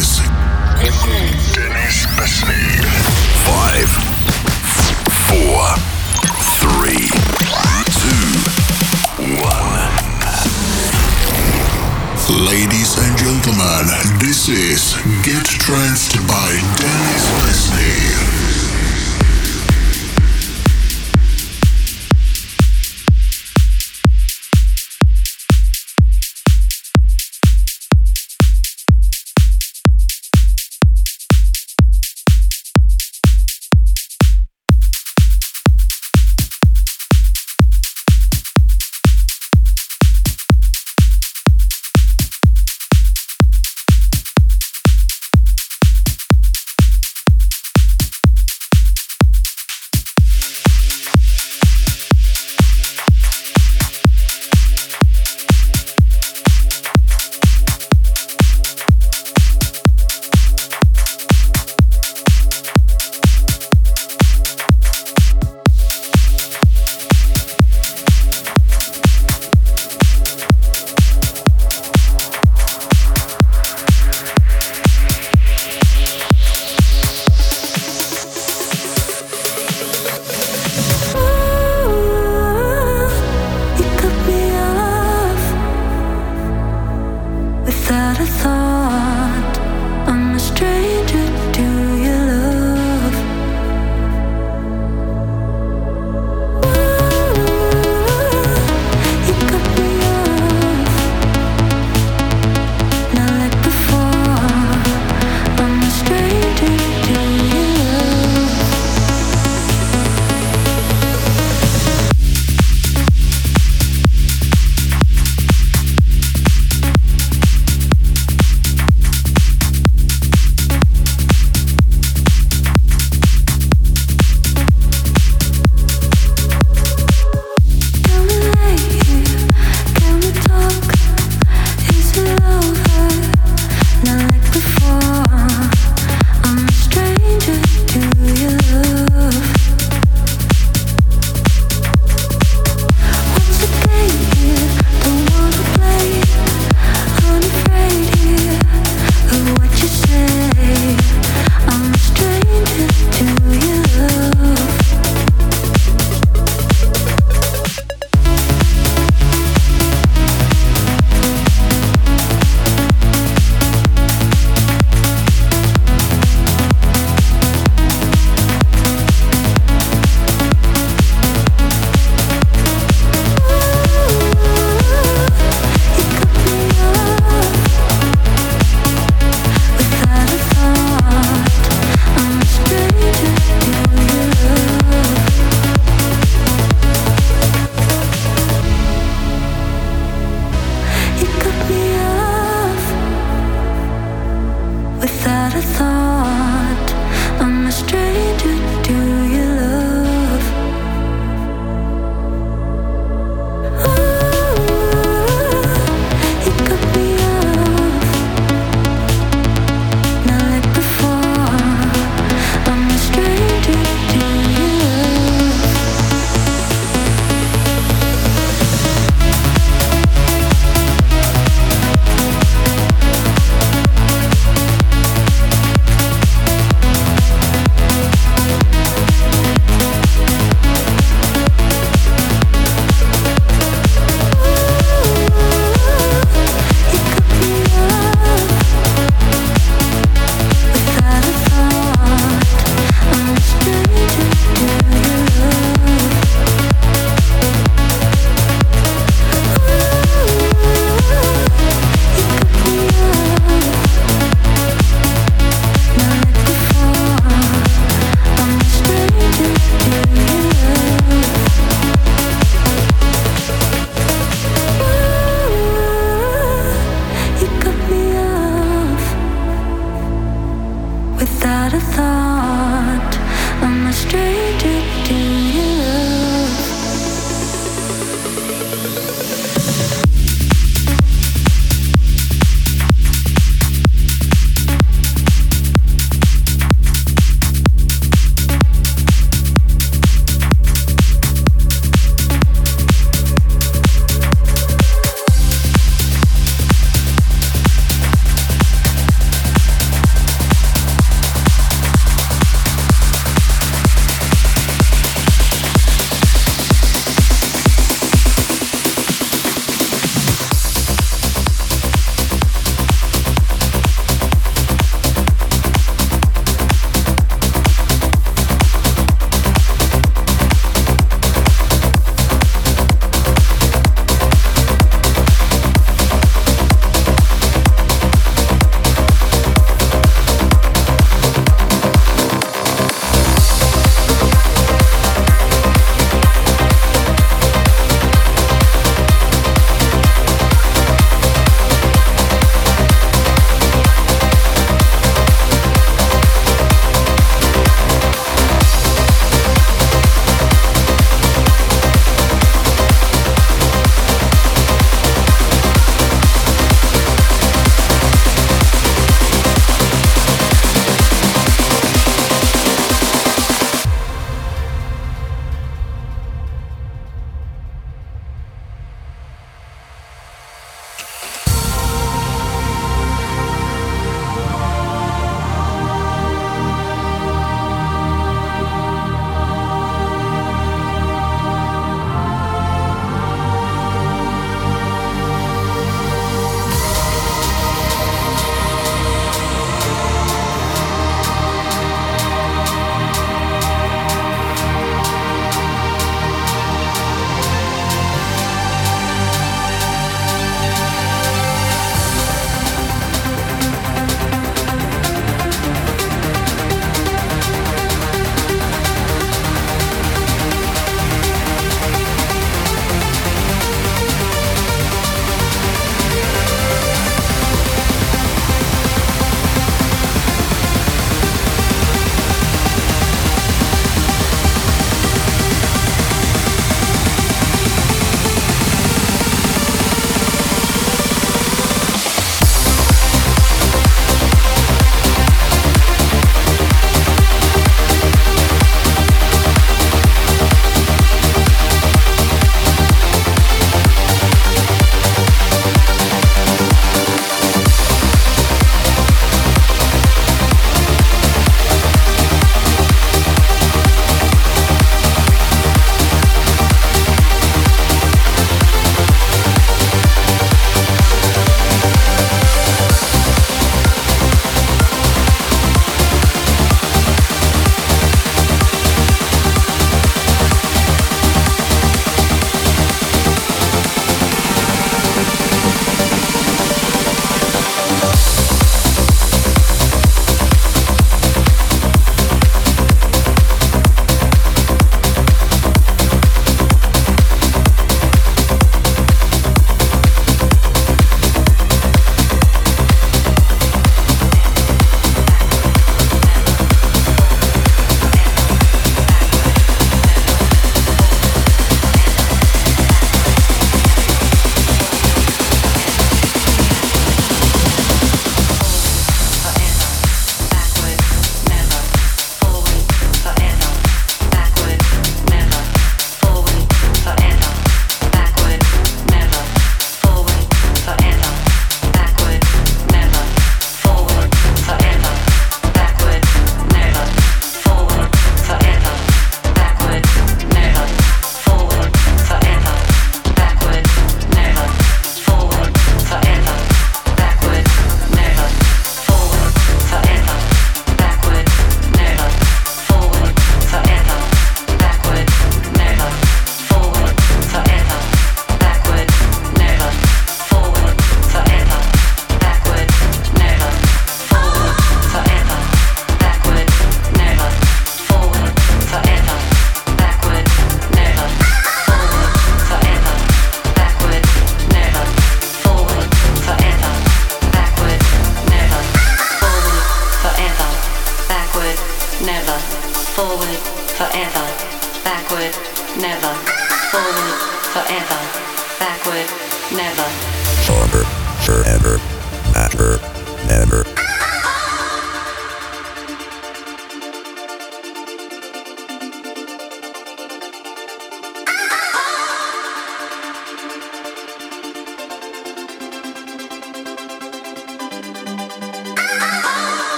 is Dennis Besney. Five, four, three, two, one. Ladies and gentlemen, this is Get Tranced by Dennis Besney.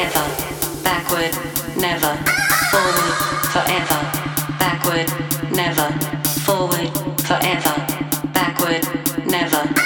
forever, backward, never, forward, forever, backward, never, forward, forever, backward, never.